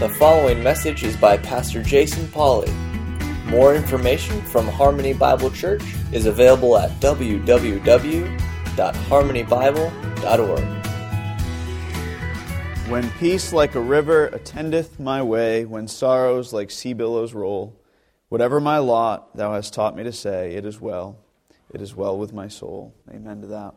The following message is by Pastor Jason Polly. More information from Harmony Bible Church is available at www.harmonybible.org. When peace like a river attendeth my way, when sorrows like sea billows roll, whatever my lot, thou hast taught me to say, It is well, it is well with my soul. Amen to that.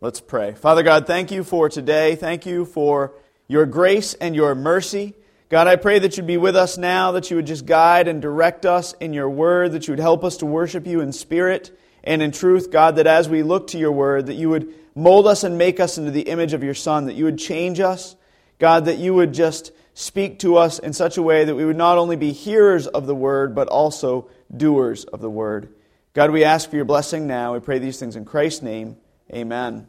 Let's pray. Father God, thank you for today. Thank you for your grace and your mercy. God, I pray that you'd be with us now, that you would just guide and direct us in your word, that you would help us to worship you in spirit and in truth. God, that as we look to your word, that you would mold us and make us into the image of your Son, that you would change us. God, that you would just speak to us in such a way that we would not only be hearers of the word, but also doers of the word. God, we ask for your blessing now. We pray these things in Christ's name. Amen.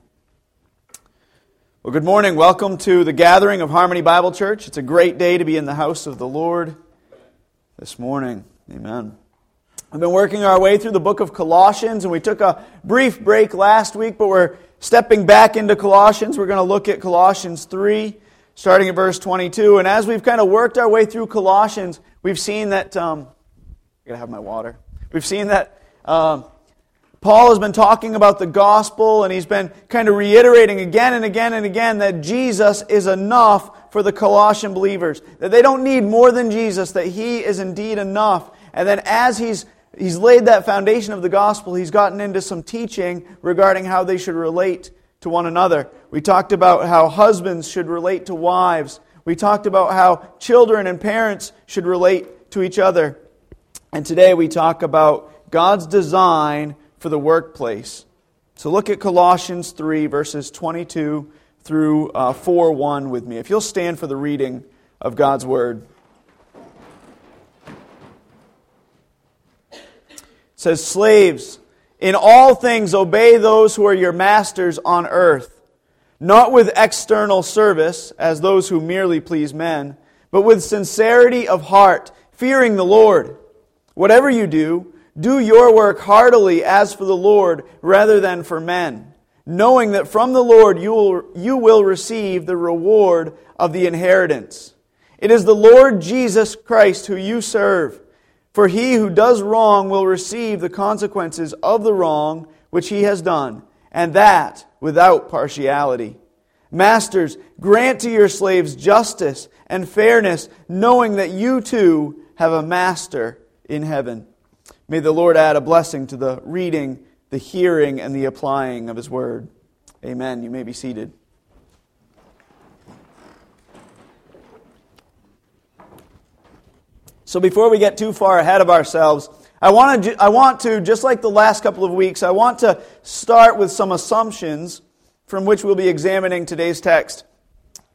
Well, good morning. Welcome to the gathering of Harmony Bible Church. It's a great day to be in the house of the Lord this morning. Amen. We've been working our way through the book of Colossians, and we took a brief break last week, but we're stepping back into Colossians. We're going to look at Colossians 3, starting at verse 22. And as we've kind of worked our way through Colossians, we've seen that. Um, I gotta have my water. We've seen that. Um, Paul has been talking about the gospel and he's been kind of reiterating again and again and again that Jesus is enough for the Colossian believers. That they don't need more than Jesus, that he is indeed enough. And then as he's, he's laid that foundation of the gospel, he's gotten into some teaching regarding how they should relate to one another. We talked about how husbands should relate to wives. We talked about how children and parents should relate to each other. And today we talk about God's design for the workplace. So look at Colossians 3, verses 22 through uh, 4 1 with me. If you'll stand for the reading of God's Word. It says, Slaves, in all things obey those who are your masters on earth, not with external service, as those who merely please men, but with sincerity of heart, fearing the Lord. Whatever you do, do your work heartily as for the Lord rather than for men, knowing that from the Lord you will, you will receive the reward of the inheritance. It is the Lord Jesus Christ who you serve. For he who does wrong will receive the consequences of the wrong which he has done, and that without partiality. Masters, grant to your slaves justice and fairness, knowing that you too have a master in heaven. May the Lord add a blessing to the reading, the hearing, and the applying of His word. Amen. You may be seated. So, before we get too far ahead of ourselves, I want, to, I want to, just like the last couple of weeks, I want to start with some assumptions from which we'll be examining today's text.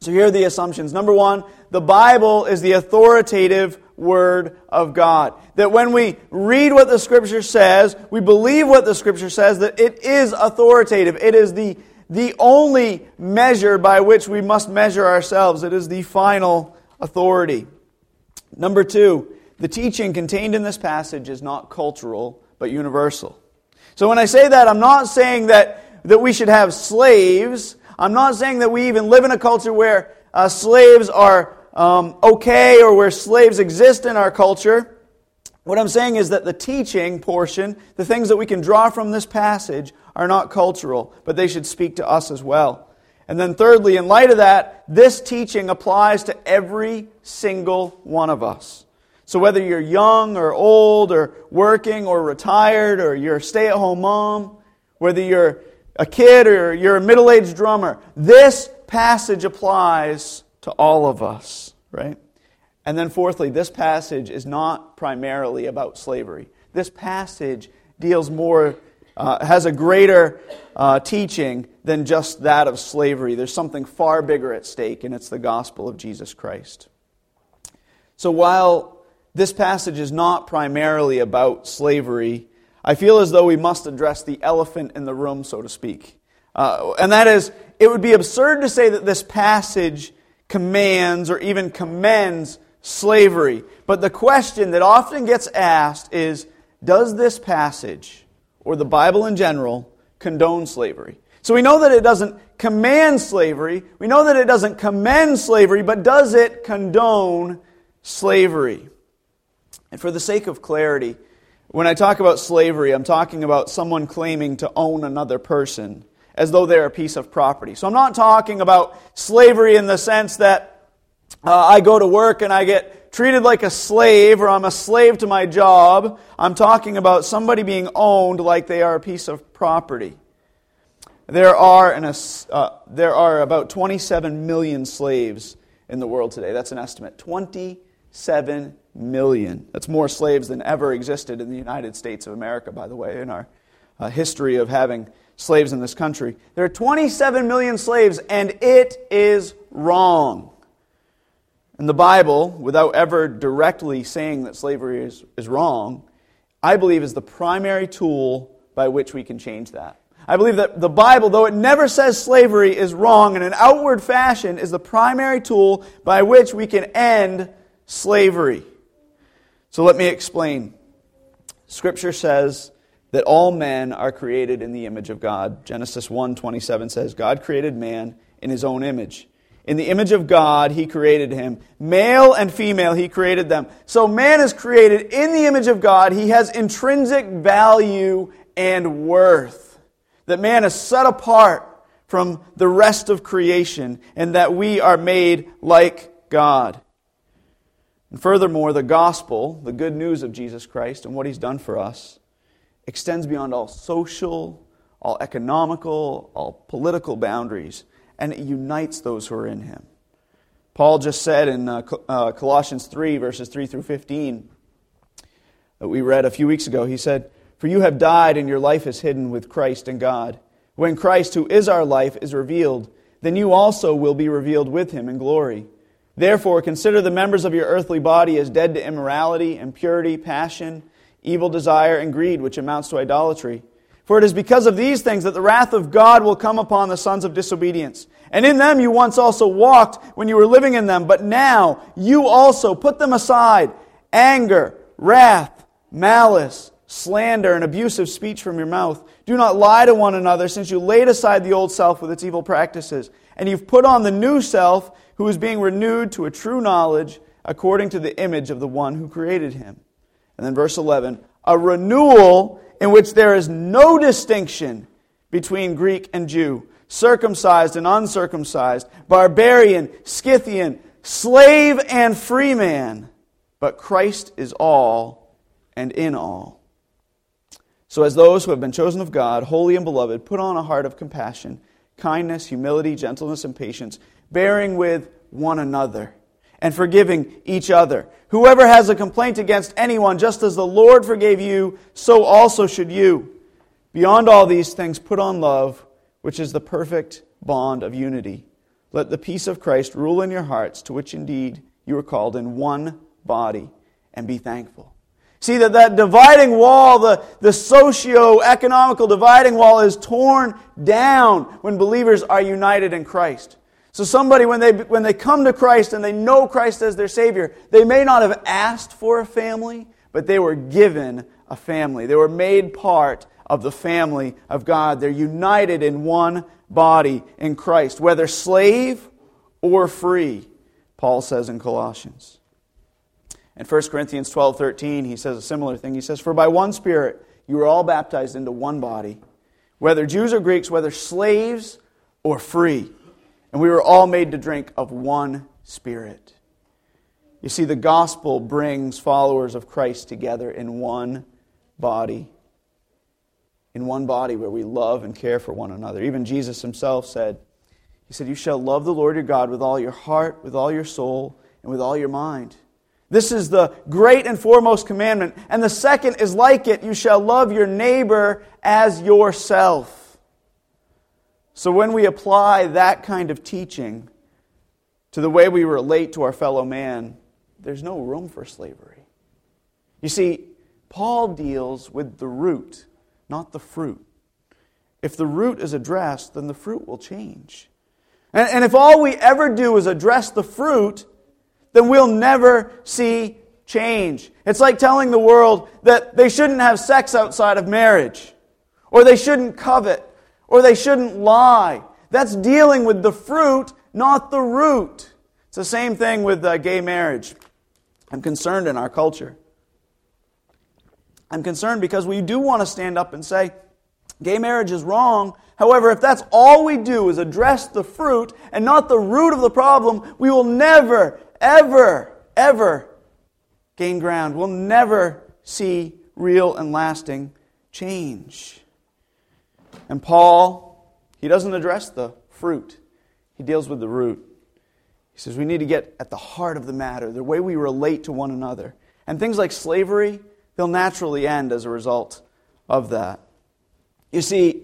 So, here are the assumptions. Number one, the Bible is the authoritative Word of God. That when we read what the Scripture says, we believe what the Scripture says, that it is authoritative. It is the, the only measure by which we must measure ourselves. It is the final authority. Number two, the teaching contained in this passage is not cultural, but universal. So when I say that, I'm not saying that, that we should have slaves. I'm not saying that we even live in a culture where uh, slaves are um, okay or where slaves exist in our culture. What I'm saying is that the teaching portion, the things that we can draw from this passage, are not cultural, but they should speak to us as well. And then, thirdly, in light of that, this teaching applies to every single one of us. So, whether you're young or old or working or retired or you're a stay at home mom, whether you're a kid or you're a middle aged drummer, this passage applies to all of us, right? And then, fourthly, this passage is not primarily about slavery. This passage deals more, uh, has a greater uh, teaching than just that of slavery. There's something far bigger at stake, and it's the gospel of Jesus Christ. So, while this passage is not primarily about slavery, I feel as though we must address the elephant in the room, so to speak. Uh, and that is, it would be absurd to say that this passage commands or even commends slavery. But the question that often gets asked is Does this passage, or the Bible in general, condone slavery? So we know that it doesn't command slavery. We know that it doesn't commend slavery, but does it condone slavery? And for the sake of clarity, when I talk about slavery, I'm talking about someone claiming to own another person as though they're a piece of property. So I'm not talking about slavery in the sense that uh, I go to work and I get treated like a slave or I'm a slave to my job. I'm talking about somebody being owned like they are a piece of property. There are, an, uh, there are about 27 million slaves in the world today. That's an estimate. 27 million. That's more slaves than ever existed in the United States of America, by the way, in our uh, history of having slaves in this country. There are 27 million slaves, and it is wrong. And the Bible, without ever directly saying that slavery is, is wrong, I believe is the primary tool by which we can change that. I believe that the Bible, though it never says slavery is wrong in an outward fashion, is the primary tool by which we can end slavery. So let me explain. Scripture says that all men are created in the image of God. Genesis 1:27 says, God created man in his own image. In the image of God, he created him. Male and female, he created them. So man is created in the image of God. He has intrinsic value and worth. That man is set apart from the rest of creation and that we are made like God. And furthermore, the gospel, the good news of Jesus Christ and what he's done for us, extends beyond all social, all economical, all political boundaries and it unites those who are in him. Paul just said in uh, uh, Colossians 3, verses 3 through 15, that we read a few weeks ago, he said, For you have died, and your life is hidden with Christ in God. When Christ, who is our life, is revealed, then you also will be revealed with him in glory. Therefore, consider the members of your earthly body as dead to immorality, impurity, passion, evil desire, and greed, which amounts to idolatry. For it is because of these things that the wrath of God will come upon the sons of disobedience. And in them you once also walked when you were living in them, but now you also put them aside anger, wrath, malice, slander, and abusive speech from your mouth. Do not lie to one another, since you laid aside the old self with its evil practices, and you've put on the new self, who is being renewed to a true knowledge according to the image of the one who created him. And then verse 11 a renewal in which there is no distinction between Greek and Jew, circumcised and uncircumcised, barbarian, Scythian, slave and free man, but Christ is all and in all. So, as those who have been chosen of God, holy and beloved, put on a heart of compassion, kindness, humility, gentleness, and patience, bearing with one another and forgiving each other. Whoever has a complaint against anyone, just as the Lord forgave you, so also should you. Beyond all these things, put on love, which is the perfect bond of unity. Let the peace of Christ rule in your hearts, to which indeed you are called in one body, and be thankful. See that that dividing wall, the, the socio-economical dividing wall is torn down when believers are united in Christ. So somebody, when they, when they come to Christ and they know Christ as their Savior, they may not have asked for a family, but they were given a family. They were made part of the family of God. They're united in one body in Christ, whether slave or free, Paul says in Colossians. In 1 Corinthians 12 13, he says a similar thing. He says, For by one Spirit you were all baptized into one body, whether Jews or Greeks, whether slaves or free and we were all made to drink of one Spirit. You see, the gospel brings followers of Christ together in one body. In one body where we love and care for one another. Even Jesus himself said, He said, You shall love the Lord your God with all your heart, with all your soul, and with all your mind. This is the great and foremost commandment. And the second is like it you shall love your neighbor as yourself. So when we apply that kind of teaching to the way we relate to our fellow man, there's no room for slavery. You see, Paul deals with the root, not the fruit. If the root is addressed, then the fruit will change. And, and if all we ever do is address the fruit, then we'll never see change. It's like telling the world that they shouldn't have sex outside of marriage, or they shouldn't covet, Or they shouldn't lie. That's dealing with the fruit, not the root. It's the same thing with uh, gay marriage. I'm concerned in our culture. I'm concerned because we do want to stand up and say, gay marriage is wrong. However, if that's all we do is address the fruit and not the root of the problem, we will never, ever, ever gain ground. We'll never see real and lasting change. And Paul, he doesn't address the fruit, he deals with the root. He says we need to get at the heart of the matter, the way we relate to one another. And things like slavery, they'll naturally end as a result of that. You see,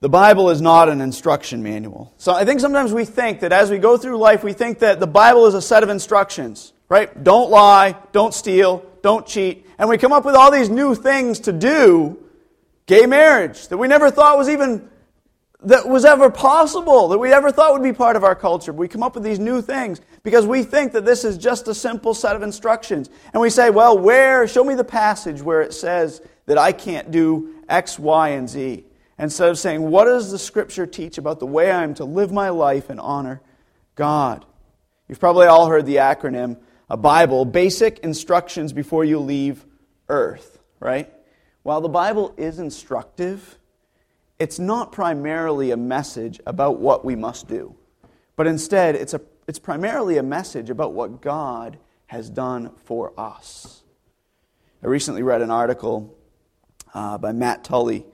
the Bible is not an instruction manual. So I think sometimes we think that as we go through life, we think that the Bible is a set of instructions, right? Don't lie, don't steal, don't cheat. And we come up with all these new things to do. Gay marriage, that we never thought was even that was ever possible, that we ever thought would be part of our culture. We come up with these new things because we think that this is just a simple set of instructions. And we say, well, where, show me the passage where it says that I can't do X, Y, and Z. Instead of saying, what does the scripture teach about the way I am to live my life and honor God? You've probably all heard the acronym, a Bible, basic instructions before you leave earth, right? While the Bible is instructive, it's not primarily a message about what we must do, but instead it's, a, it's primarily a message about what God has done for us. I recently read an article uh, by Matt Tully.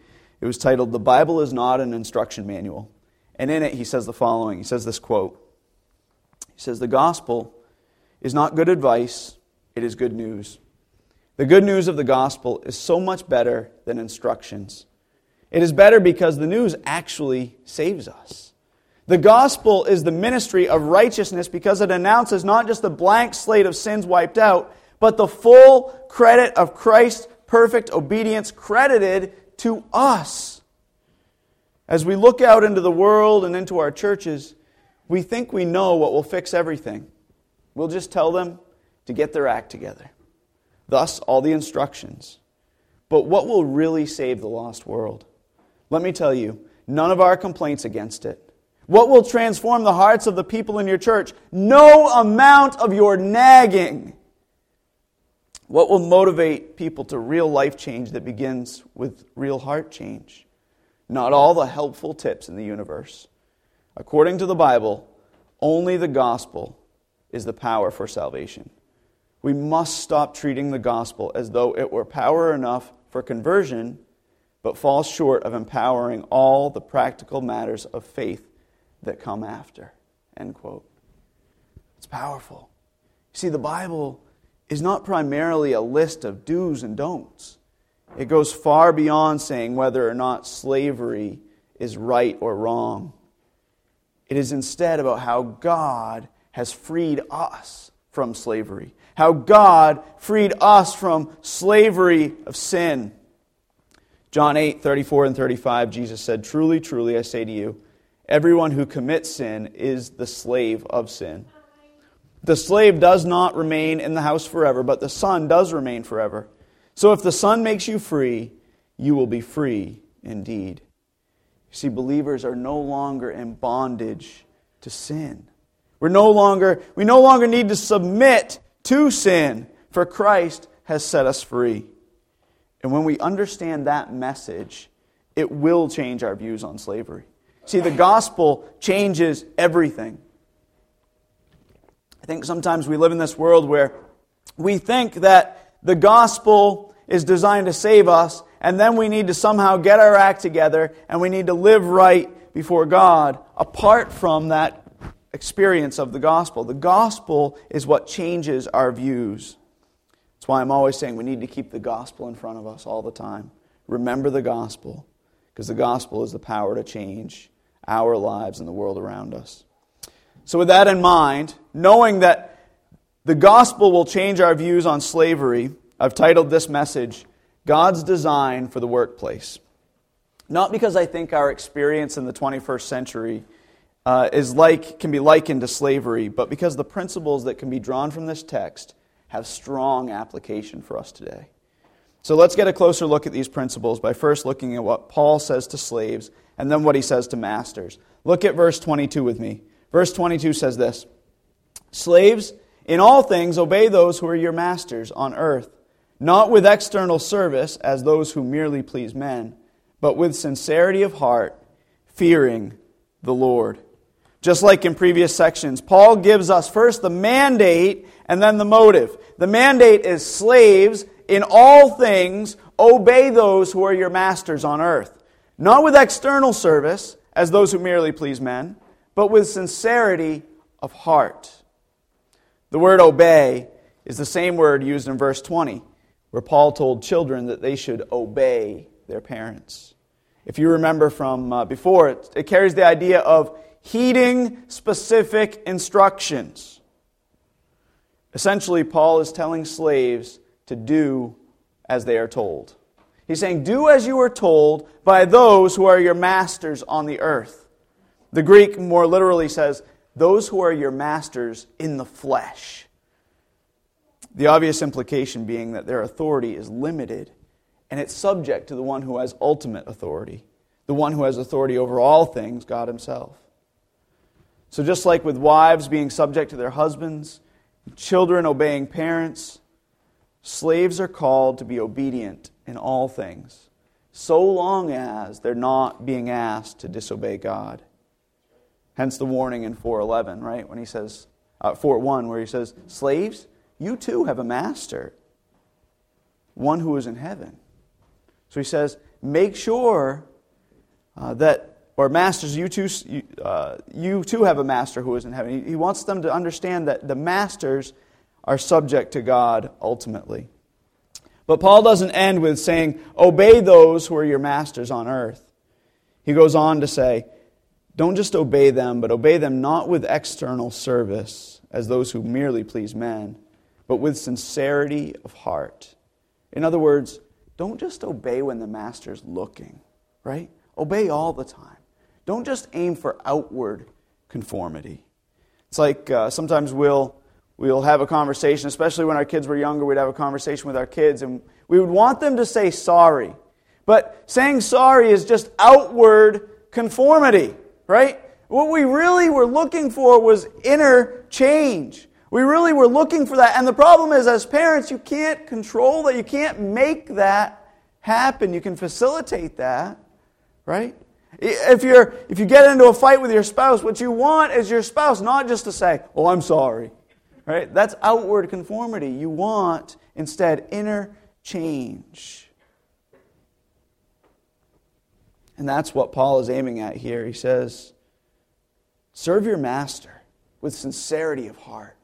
It was titled, The Bible is Not an Instruction Manual. And in it, he says the following He says this quote He says, The gospel is not good advice, it is good news. The good news of the gospel is so much better than instructions. It is better because the news actually saves us. The gospel is the ministry of righteousness because it announces not just the blank slate of sins wiped out, but the full credit of Christ's perfect obedience credited to us. As we look out into the world and into our churches, we think we know what will fix everything. We'll just tell them to get their act together. Thus, all the instructions. But what will really save the lost world? Let me tell you, none of our complaints against it. What will transform the hearts of the people in your church? No amount of your nagging. What will motivate people to real life change that begins with real heart change? Not all the helpful tips in the universe. According to the Bible, only the gospel is the power for salvation. We must stop treating the gospel as though it were power enough for conversion but falls short of empowering all the practical matters of faith that come after. End quote. It's powerful. See, the Bible is not primarily a list of do's and don'ts. It goes far beyond saying whether or not slavery is right or wrong. It is instead about how God has freed us from slavery, how God freed us from slavery of sin. John 8, 34 and 35, Jesus said, Truly, truly, I say to you, everyone who commits sin is the slave of sin. The slave does not remain in the house forever, but the son does remain forever. So if the son makes you free, you will be free indeed. You see, believers are no longer in bondage to sin. We're no longer, we no longer need to submit to sin, for Christ has set us free. And when we understand that message, it will change our views on slavery. See, the gospel changes everything. I think sometimes we live in this world where we think that the gospel is designed to save us, and then we need to somehow get our act together and we need to live right before God apart from that experience of the gospel. The gospel is what changes our views. That's why I'm always saying we need to keep the gospel in front of us all the time. Remember the gospel, because the gospel is the power to change our lives and the world around us. So, with that in mind, knowing that the gospel will change our views on slavery, I've titled this message, God's Design for the Workplace. Not because I think our experience in the 21st century uh, is like, can be likened to slavery, but because the principles that can be drawn from this text have strong application for us today. So let's get a closer look at these principles by first looking at what Paul says to slaves and then what he says to masters. Look at verse 22 with me. Verse 22 says this Slaves, in all things obey those who are your masters on earth, not with external service as those who merely please men, but with sincerity of heart, fearing the Lord. Just like in previous sections, Paul gives us first the mandate and then the motive. The mandate is slaves, in all things, obey those who are your masters on earth, not with external service as those who merely please men, but with sincerity of heart. The word obey is the same word used in verse 20, where Paul told children that they should obey their parents. If you remember from uh, before, it, it carries the idea of heeding specific instructions. Essentially, Paul is telling slaves to do as they are told. He's saying, Do as you are told by those who are your masters on the earth. The Greek more literally says, Those who are your masters in the flesh. The obvious implication being that their authority is limited and it's subject to the one who has ultimate authority, the one who has authority over all things, God Himself. So, just like with wives being subject to their husbands, children obeying parents, slaves are called to be obedient in all things, so long as they're not being asked to disobey God. Hence the warning in 411, right? When he says, uh, 4.1, where he says, Slaves, you too have a master, one who is in heaven. So he says, make sure uh, that or masters, you too, uh, you too have a master who is in heaven. He, he wants them to understand that the masters are subject to God ultimately. But Paul doesn't end with saying, Obey those who are your masters on earth. He goes on to say, Don't just obey them, but obey them not with external service, as those who merely please men, but with sincerity of heart. In other words, don't just obey when the master's looking, right? Obey all the time. Don't just aim for outward conformity. It's like uh, sometimes we'll, we'll have a conversation, especially when our kids were younger, we'd have a conversation with our kids, and we would want them to say sorry. But saying sorry is just outward conformity, right? What we really were looking for was inner change. We really were looking for that. And the problem is, as parents, you can't control that. You can't make that happen. You can facilitate that, right? If, you're, if you get into a fight with your spouse, what you want is your spouse not just to say, Oh, I'm sorry. Right? That's outward conformity. You want, instead, inner change. And that's what Paul is aiming at here. He says, Serve your master with sincerity of heart,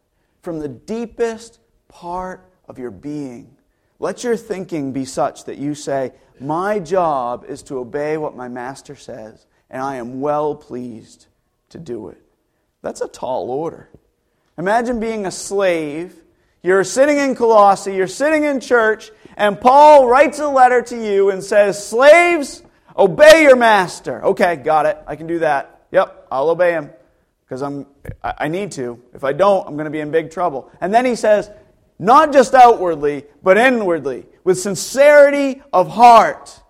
from the deepest part of your being. Let your thinking be such that you say, my job is to obey what my master says, and I am well pleased to do it. That's a tall order. Imagine being a slave. You're sitting in Colossae, you're sitting in church, and Paul writes a letter to you and says, Slaves, obey your master. Okay, got it. I can do that. Yep, I'll obey him because I'm I need to. If I don't, I'm going to be in big trouble. And then he says, not just outwardly, but inwardly, with sincerity of heart.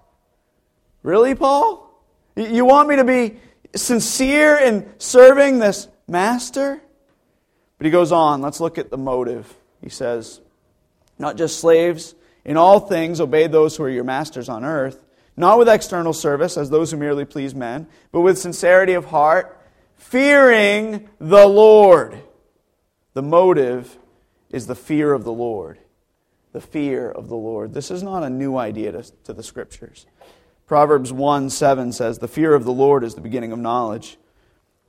Really, Paul? You want me to be sincere in serving this master? But he goes on. Let's look at the motive. He says, Not just slaves, in all things obey those who are your masters on earth, not with external service as those who merely please men, but with sincerity of heart, fearing the Lord. The motive is the fear of the Lord. The fear of the Lord. This is not a new idea to, to the scriptures. Proverbs 1 7 says, The fear of the Lord is the beginning of knowledge.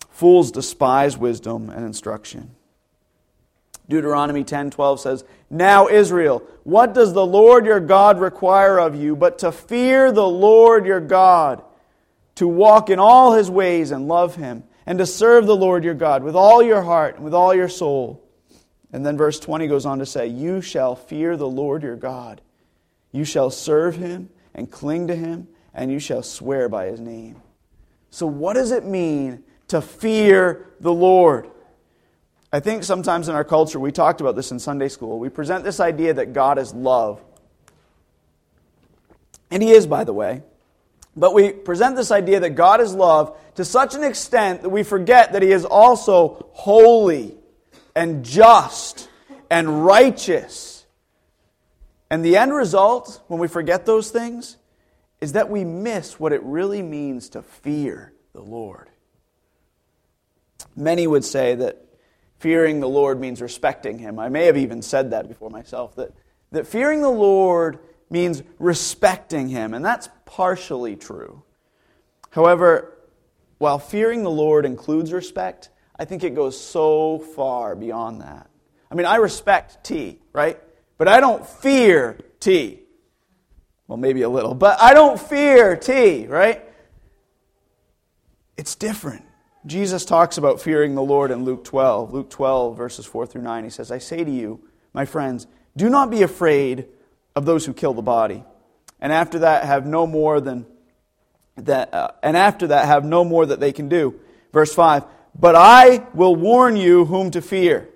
Fools despise wisdom and instruction. Deuteronomy 10:12 says, "Now Israel, what does the Lord your God require of you but to fear the Lord your God, to walk in all his ways and love him, and to serve the Lord your God with all your heart and with all your soul, and then verse 20 goes on to say, You shall fear the Lord your God. You shall serve him and cling to him, and you shall swear by his name. So, what does it mean to fear the Lord? I think sometimes in our culture, we talked about this in Sunday school, we present this idea that God is love. And he is, by the way. But we present this idea that God is love to such an extent that we forget that he is also holy and just and righteous. And the end result, when we forget those things, is that we miss what it really means to fear the Lord. Many would say that fearing the Lord means respecting Him. I may have even said that before myself, that, that fearing the Lord means respecting Him, and that's partially true. However, while fearing the Lord includes respect, I think it goes so far beyond that. I mean, I respect T, right? But I don't fear T. Well, maybe a little, but I don't fear T, right? It's different. Jesus talks about fearing the Lord in Luke 12. Luke 12, verses 4 through 9. He says, I say to you, my friends, do not be afraid of those who kill the body, and after that have no more than that, uh, and after that have no more that they can do. Verse 5 But I will warn you whom to fear.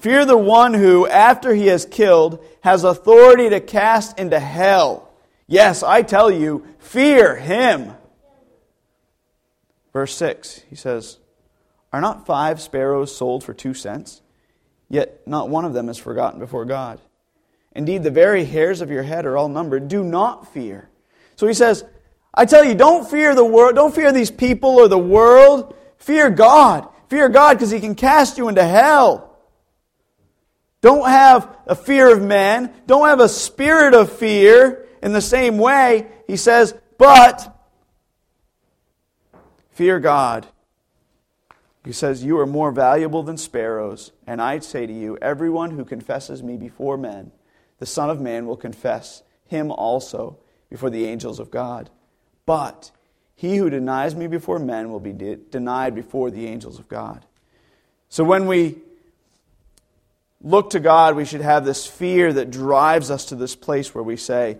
Fear the one who, after he has killed, has authority to cast into hell. Yes, I tell you, fear him. Verse 6, he says, Are not five sparrows sold for two cents? Yet not one of them is forgotten before God. Indeed, the very hairs of your head are all numbered. Do not fear. So he says, I tell you, don't fear the world, don't fear these people or the world. Fear God. Fear God because he can cast you into hell. Don't have a fear of man. Don't have a spirit of fear in the same way. He says, but fear God. He says, You are more valuable than sparrows. And I say to you, everyone who confesses me before men, the Son of Man will confess him also before the angels of God. But he who denies me before men will be de- denied before the angels of God. So when we look to God, we should have this fear that drives us to this place where we say,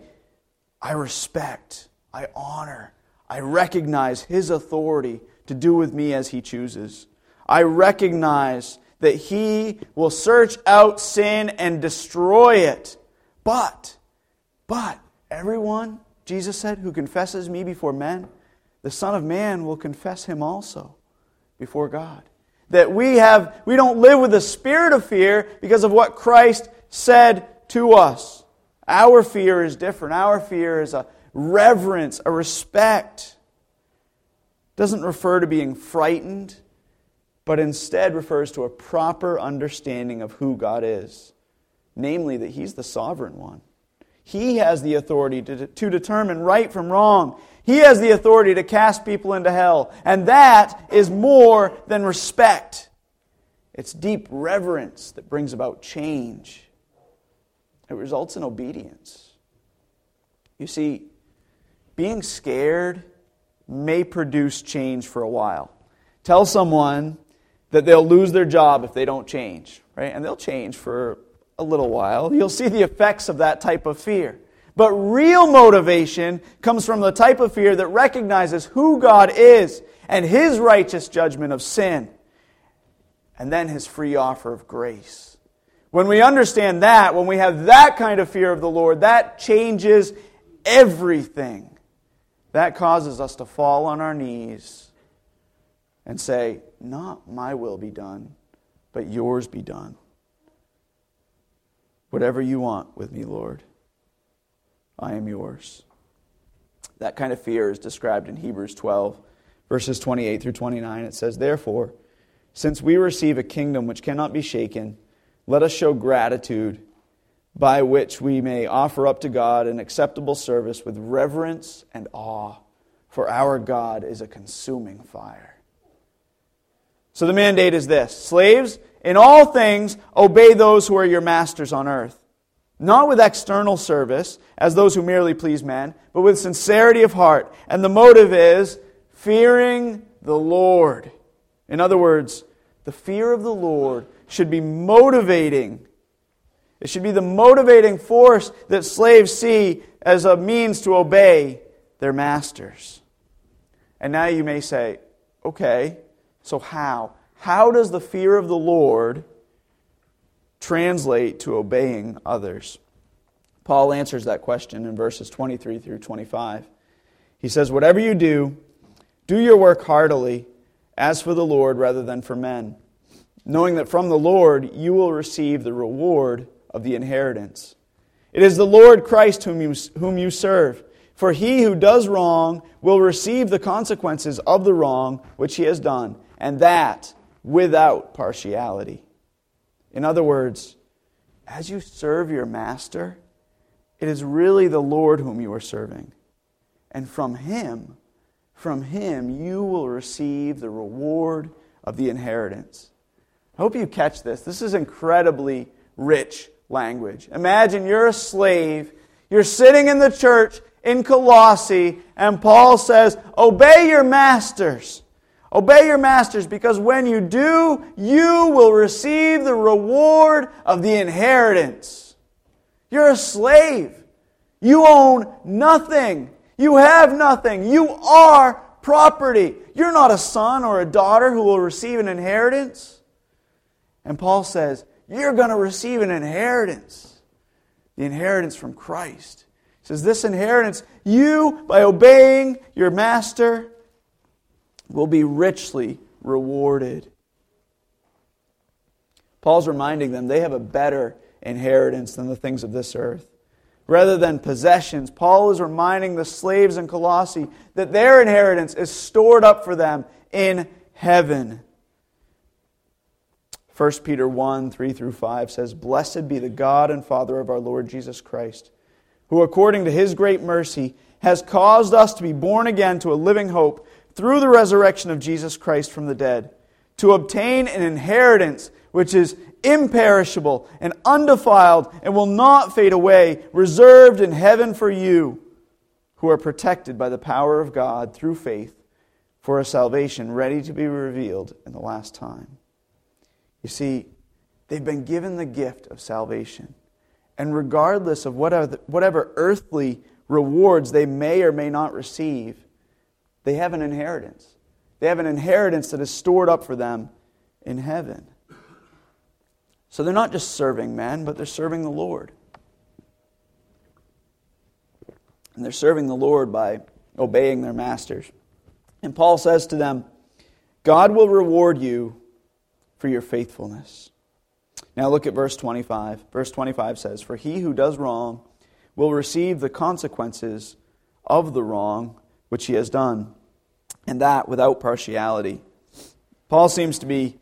I respect, I honor, I recognize his authority to do with me as he chooses. I recognize that he will search out sin and destroy it. But, but, everyone Jesus said, Who confesses me before men, the Son of Man will confess him also before God. That we have we don't live with a spirit of fear because of what Christ said to us. Our fear is different. Our fear is a reverence, a respect. It doesn't refer to being frightened, but instead refers to a proper understanding of who God is, namely that He's the sovereign one. He has the authority to, to determine right from wrong. He has the authority to cast people into hell. And that is more than respect. It's deep reverence that brings about change. It results in obedience. You see, being scared may produce change for a while. Tell someone that they'll lose their job if they don't change, right? And they'll change for a little while, you'll see the effects of that type of fear. But real motivation comes from the type of fear that recognizes who God is and his righteous judgment of sin, and then his free offer of grace. When we understand that, when we have that kind of fear of the Lord, that changes everything. That causes us to fall on our knees and say, Not my will be done, but yours be done. Whatever you want with me, Lord, I am yours. That kind of fear is described in Hebrews 12, verses 28 through 29. It says, Therefore, since we receive a kingdom which cannot be shaken, let us show gratitude by which we may offer up to God an acceptable service with reverence and awe, for our God is a consuming fire. So the mandate is this Slaves, in all things, obey those who are your masters on earth, not with external service, as those who merely please men, but with sincerity of heart. And the motive is fearing the Lord. In other words, the fear of the Lord should be motivating. It should be the motivating force that slaves see as a means to obey their masters. And now you may say, okay, so how? How does the fear of the Lord translate to obeying others? Paul answers that question in verses 23 through 25. He says, Whatever you do, do your work heartily, as for the Lord rather than for men, knowing that from the Lord you will receive the reward of the inheritance. It is the Lord Christ whom you, whom you serve. For he who does wrong will receive the consequences of the wrong which he has done, and that without partiality. In other words, as you serve your master, it is really the Lord whom you are serving. And from him, from him, you will receive the reward of the inheritance. I hope you catch this. This is incredibly rich language. Imagine you're a slave, you're sitting in the church in Colossae, and Paul says, Obey your masters. Obey your masters because when you do, you will receive the reward of the inheritance. You're a slave. You own nothing. You have nothing. You are property. You're not a son or a daughter who will receive an inheritance. And Paul says, You're going to receive an inheritance. The inheritance from Christ. He says, This inheritance, you, by obeying your master, will be richly rewarded. Paul's reminding them they have a better inheritance than the things of this earth. Rather than possessions, Paul is reminding the slaves in Colossae that their inheritance is stored up for them in heaven. 1 Peter 1 3 through 5 says, Blessed be the God and Father of our Lord Jesus Christ, who according to his great mercy has caused us to be born again to a living hope through the resurrection of Jesus Christ from the dead, to obtain an inheritance which is imperishable and undefiled and will not fade away, reserved in heaven for you, who are protected by the power of God through faith for a salvation ready to be revealed in the last time. You see, they've been given the gift of salvation. And regardless of whatever, whatever earthly rewards they may or may not receive, they have an inheritance. They have an inheritance that is stored up for them in heaven. So they're not just serving men, but they're serving the Lord. And they're serving the Lord by obeying their masters. And Paul says to them, God will reward you for your faithfulness. Now look at verse 25. Verse 25 says, For he who does wrong will receive the consequences of the wrong which he has done, and that without partiality. Paul seems to be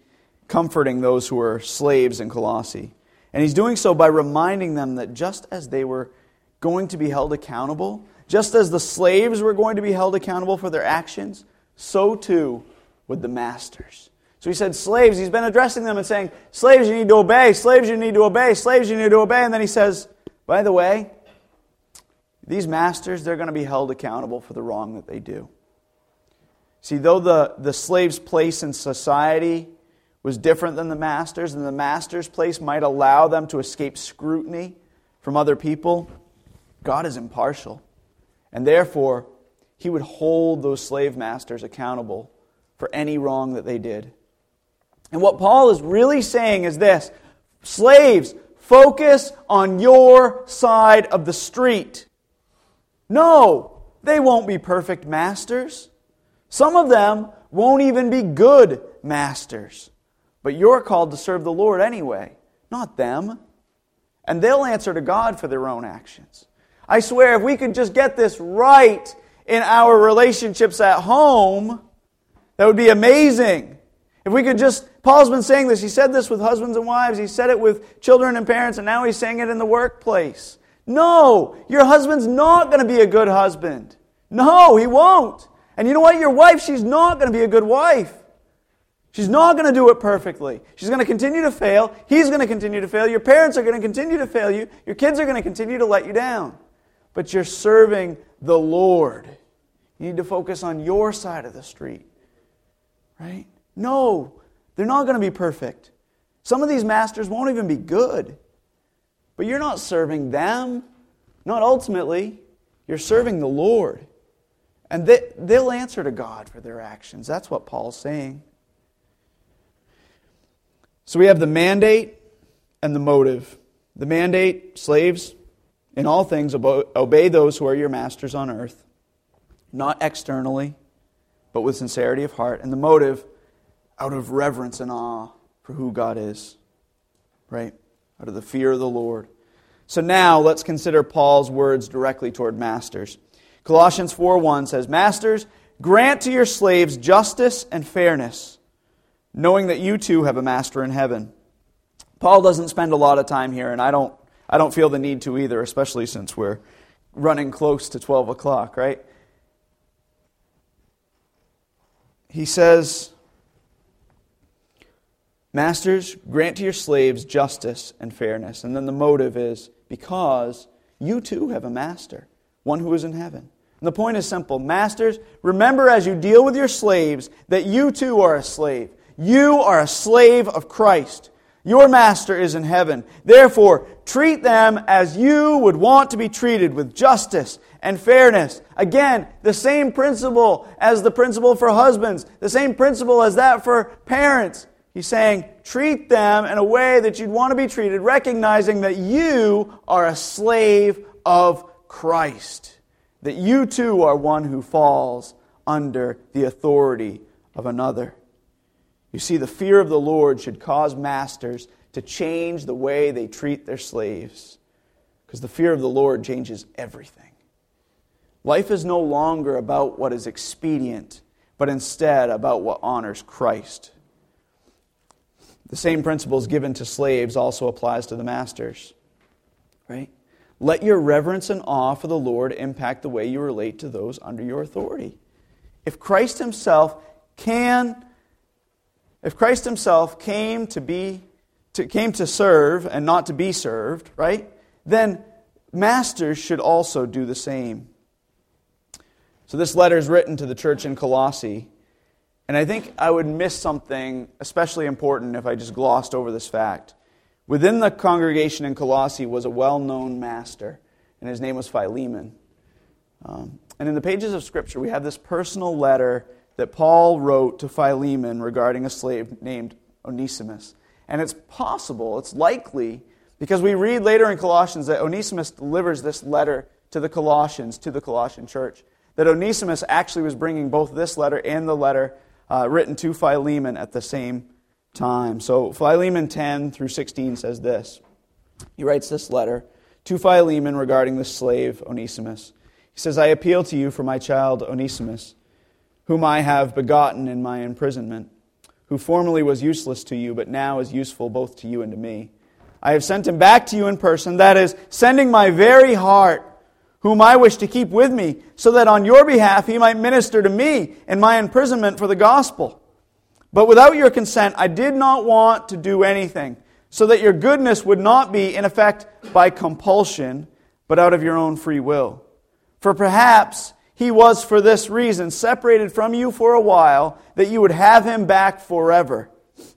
comforting those who are slaves in Colossae. And he's doing so by reminding them that just as they were going to be held accountable, just as the slaves were going to be held accountable for their actions, so too would the masters. So he said, Slaves, he's been addressing them and saying, Slaves, you need to obey, slaves, you need to obey, slaves, you need to obey. And then he says, By the way, these masters, they're going to be held accountable for the wrong that they do. See, though the, the slave's place in society was different than the master's, and the master's place might allow them to escape scrutiny from other people, God is impartial. And therefore, he would hold those slave masters accountable for any wrong that they did. And what Paul is really saying is this Slaves, focus on your side of the street. No, they won't be perfect masters. Some of them won't even be good masters. But you're called to serve the Lord anyway, not them. And they'll answer to God for their own actions. I swear, if we could just get this right in our relationships at home, that would be amazing. If we could just, Paul's been saying this. He said this with husbands and wives, he said it with children and parents, and now he's saying it in the workplace. No, your husband's not going to be a good husband. No, he won't. And you know what? Your wife, she's not going to be a good wife. She's not going to do it perfectly. She's going to continue to fail. He's going to continue to fail. Your parents are going to continue to fail you. Your kids are going to continue to let you down. But you're serving the Lord. You need to focus on your side of the street. Right? No, they're not going to be perfect. Some of these masters won't even be good. But you're not serving them. Not ultimately. You're serving the Lord. And they, they'll answer to God for their actions. That's what Paul's saying. So we have the mandate and the motive. The mandate, slaves, In all things, obey those who are your masters on earth, not externally, but with sincerity of heart, and the motive out of reverence and awe for who God is. Right? Out of the fear of the Lord. So now let's consider Paul's words directly toward masters. Colossians 4:1 says, "Masters, grant to your slaves justice and fairness, knowing that you too have a master in heaven." Paul doesn't spend a lot of time here, and I don't, I don't feel the need to either, especially since we're running close to 12 o'clock, right? He says, Masters, grant to your slaves justice and fairness. And then the motive is because you too have a master, one who is in heaven. And the point is simple Masters, remember as you deal with your slaves that you too are a slave. You are a slave of Christ. Your master is in heaven. Therefore, treat them as you would want to be treated with justice and fairness. Again, the same principle as the principle for husbands, the same principle as that for parents. He's saying, treat them in a way that you'd want to be treated, recognizing that you are a slave of Christ, that you too are one who falls under the authority of another. You see, the fear of the Lord should cause masters to change the way they treat their slaves, because the fear of the Lord changes everything. Life is no longer about what is expedient, but instead about what honors Christ. The same principles given to slaves also applies to the masters. Right? Let your reverence and awe for the Lord impact the way you relate to those under your authority. If Christ himself can if Christ himself came to be to, came to serve and not to be served, right? Then masters should also do the same. So this letter is written to the church in Colossae, and I think I would miss something especially important if I just glossed over this fact. Within the congregation in Colossae was a well-known master, and his name was Philemon. Um, and in the pages of Scripture, we have this personal letter that Paul wrote to Philemon regarding a slave named Onesimus. And it's possible, it's likely, because we read later in Colossians that Onesimus delivers this letter to the Colossians, to the Colossian church, that Onesimus actually was bringing both this letter and the letter uh, written to Philemon at the same time. So Philemon 10 through 16 says this. He writes this letter to Philemon regarding the slave Onesimus. He says, I appeal to you for my child Onesimus whom I have begotten in my imprisonment, who formerly was useless to you, but now is useful both to you and to me. I have sent him back to you in person, that is, sending my very heart, whom I wish to keep with me, so that on your behalf he might minister to me in my imprisonment for the gospel. But without your consent, I did not want to do anything, so that your goodness would not be, in effect, by compulsion, but out of your own free will. For perhaps he was for this reason separated from you for a while, that you would have him back forever.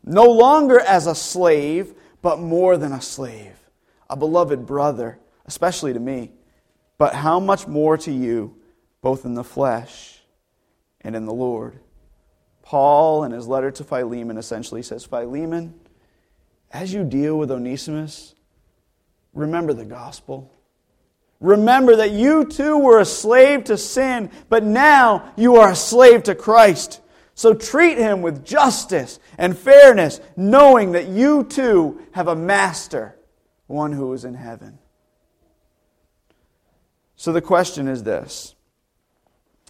No longer as a slave, but more than a slave, a beloved brother, especially to me. But how much more to you, both in the flesh and in the Lord? Paul, in his letter to Philemon, essentially says Philemon, as you deal with Onesimus, remember the gospel. Remember that you too were a slave to sin, but now you are a slave to Christ. So treat him with justice and fairness, knowing that you too have a master, one who is in heaven. So the question is this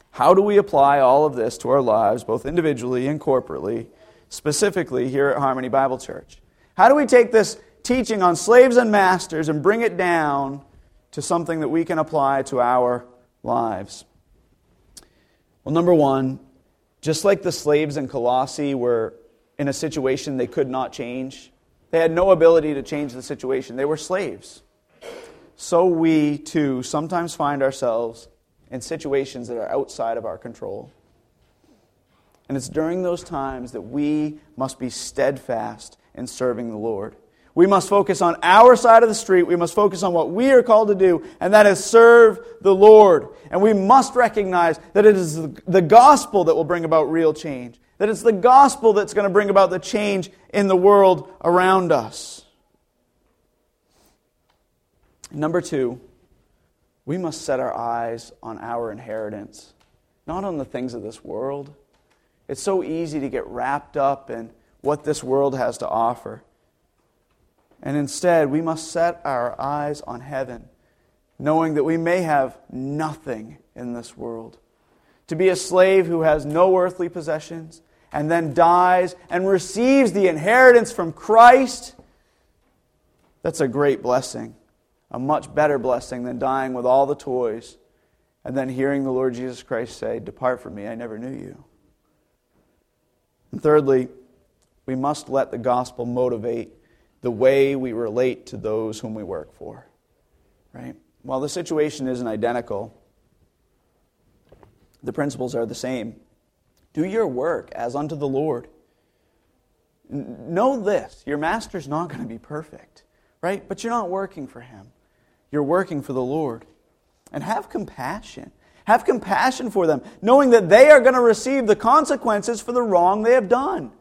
How do we apply all of this to our lives, both individually and corporately, specifically here at Harmony Bible Church? How do we take this teaching on slaves and masters and bring it down? to something that we can apply to our lives? Well, number one, just like the slaves in Colossae were in a situation they could not change, they had no ability to change the situation. They were slaves. So we, too, sometimes find ourselves in situations that are outside of our control. And it's during those times that we must be steadfast in serving the Lord. We must focus on our side of the street. We must focus on what we are called to do, and that is serve the Lord. And we must recognize that it is the gospel that will bring about real change, that it's the gospel that's going to bring about the change in the world around us. Number two, we must set our eyes on our inheritance, not on the things of this world. It's so easy to get wrapped up in what this world has to offer. And instead, we must set our eyes on heaven, knowing that we may have nothing in this world. To be a slave who has no earthly possessions and then dies and receives the inheritance from Christ, that's a great blessing a much better blessing than dying with all the toys and then hearing the Lord Jesus Christ say, Depart from me, I never knew you. And thirdly, we must let the gospel motivate the way we relate to those whom we work for. Right? While the situation isn't identical, the principles are the same. Do your work as unto the Lord. Know this your master's not going to be perfect, right? But you're not working for him. You're working for the Lord. And have compassion. Have compassion for them, knowing that they are going to receive the consequences for the wrong they have done.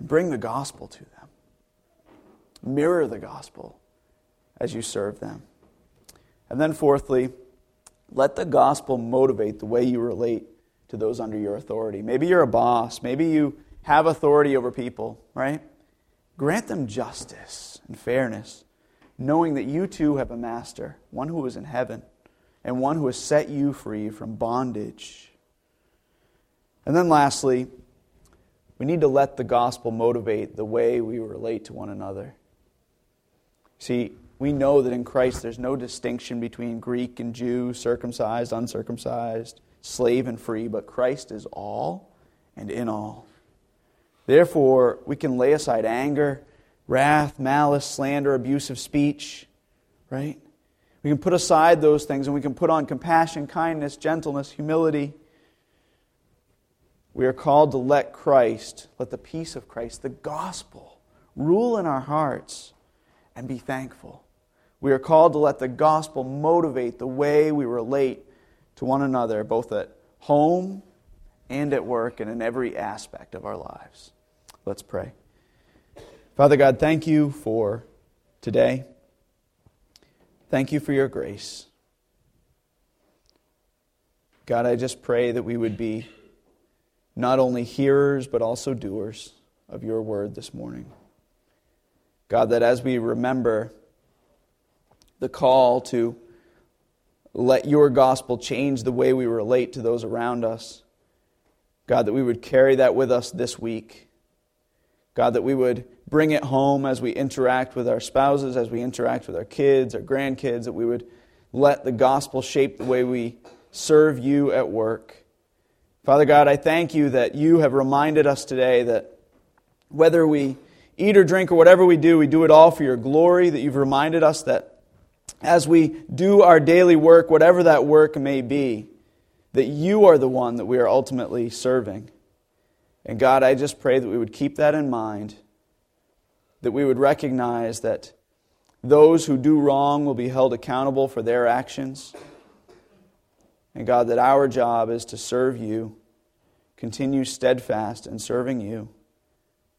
Bring the gospel to them. Mirror the gospel as you serve them. And then, fourthly, let the gospel motivate the way you relate to those under your authority. Maybe you're a boss, maybe you have authority over people, right? Grant them justice and fairness, knowing that you too have a master, one who is in heaven, and one who has set you free from bondage. And then lastly, we need to let the gospel motivate the way we relate to one another. See, we know that in Christ there's no distinction between Greek and Jew, circumcised, uncircumcised, slave and free, but Christ is all and in all. Therefore, we can lay aside anger, wrath, malice, slander, abusive speech, right? We can put aside those things and we can put on compassion, kindness, gentleness, humility. We are called to let Christ, let the peace of Christ, the gospel, rule in our hearts and be thankful. We are called to let the gospel motivate the way we relate to one another, both at home and at work and in every aspect of our lives. Let's pray. Father God, thank you for today. Thank you for your grace. God, I just pray that we would be not only hearers, but also doers of your word this morning. God, that as we remember the call to let your gospel change the way we relate to those around us, God, that we would carry that with us this week. God, that we would bring it home as we interact with our spouses, as we interact with our kids, our grandkids, that we would let the gospel shape the way we serve you at work. Father God, I thank you that you have reminded us today that whether we eat or drink or whatever we do, we do it all for your glory, that you've reminded us that as we do our daily work, whatever that work may be, that you are the one that we are ultimately serving. And God, I just pray that we would keep that in mind, that we would recognize that those who do wrong will be held accountable for their actions. And God, that our job is to serve you, continue steadfast in serving you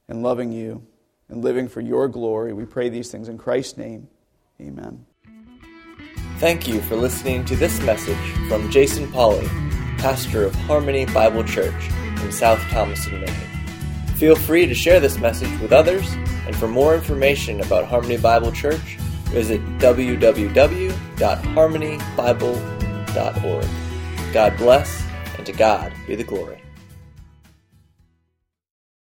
and loving you and living for your glory. We pray these things in Christ's name. Amen. Thank you for listening to this message from Jason Polly, pastor of Harmony Bible Church in South Thomaston, Maine. Feel free to share this message with others, and for more information about Harmony Bible Church, visit www.harmonybible.org. God bless, and to God be the glory.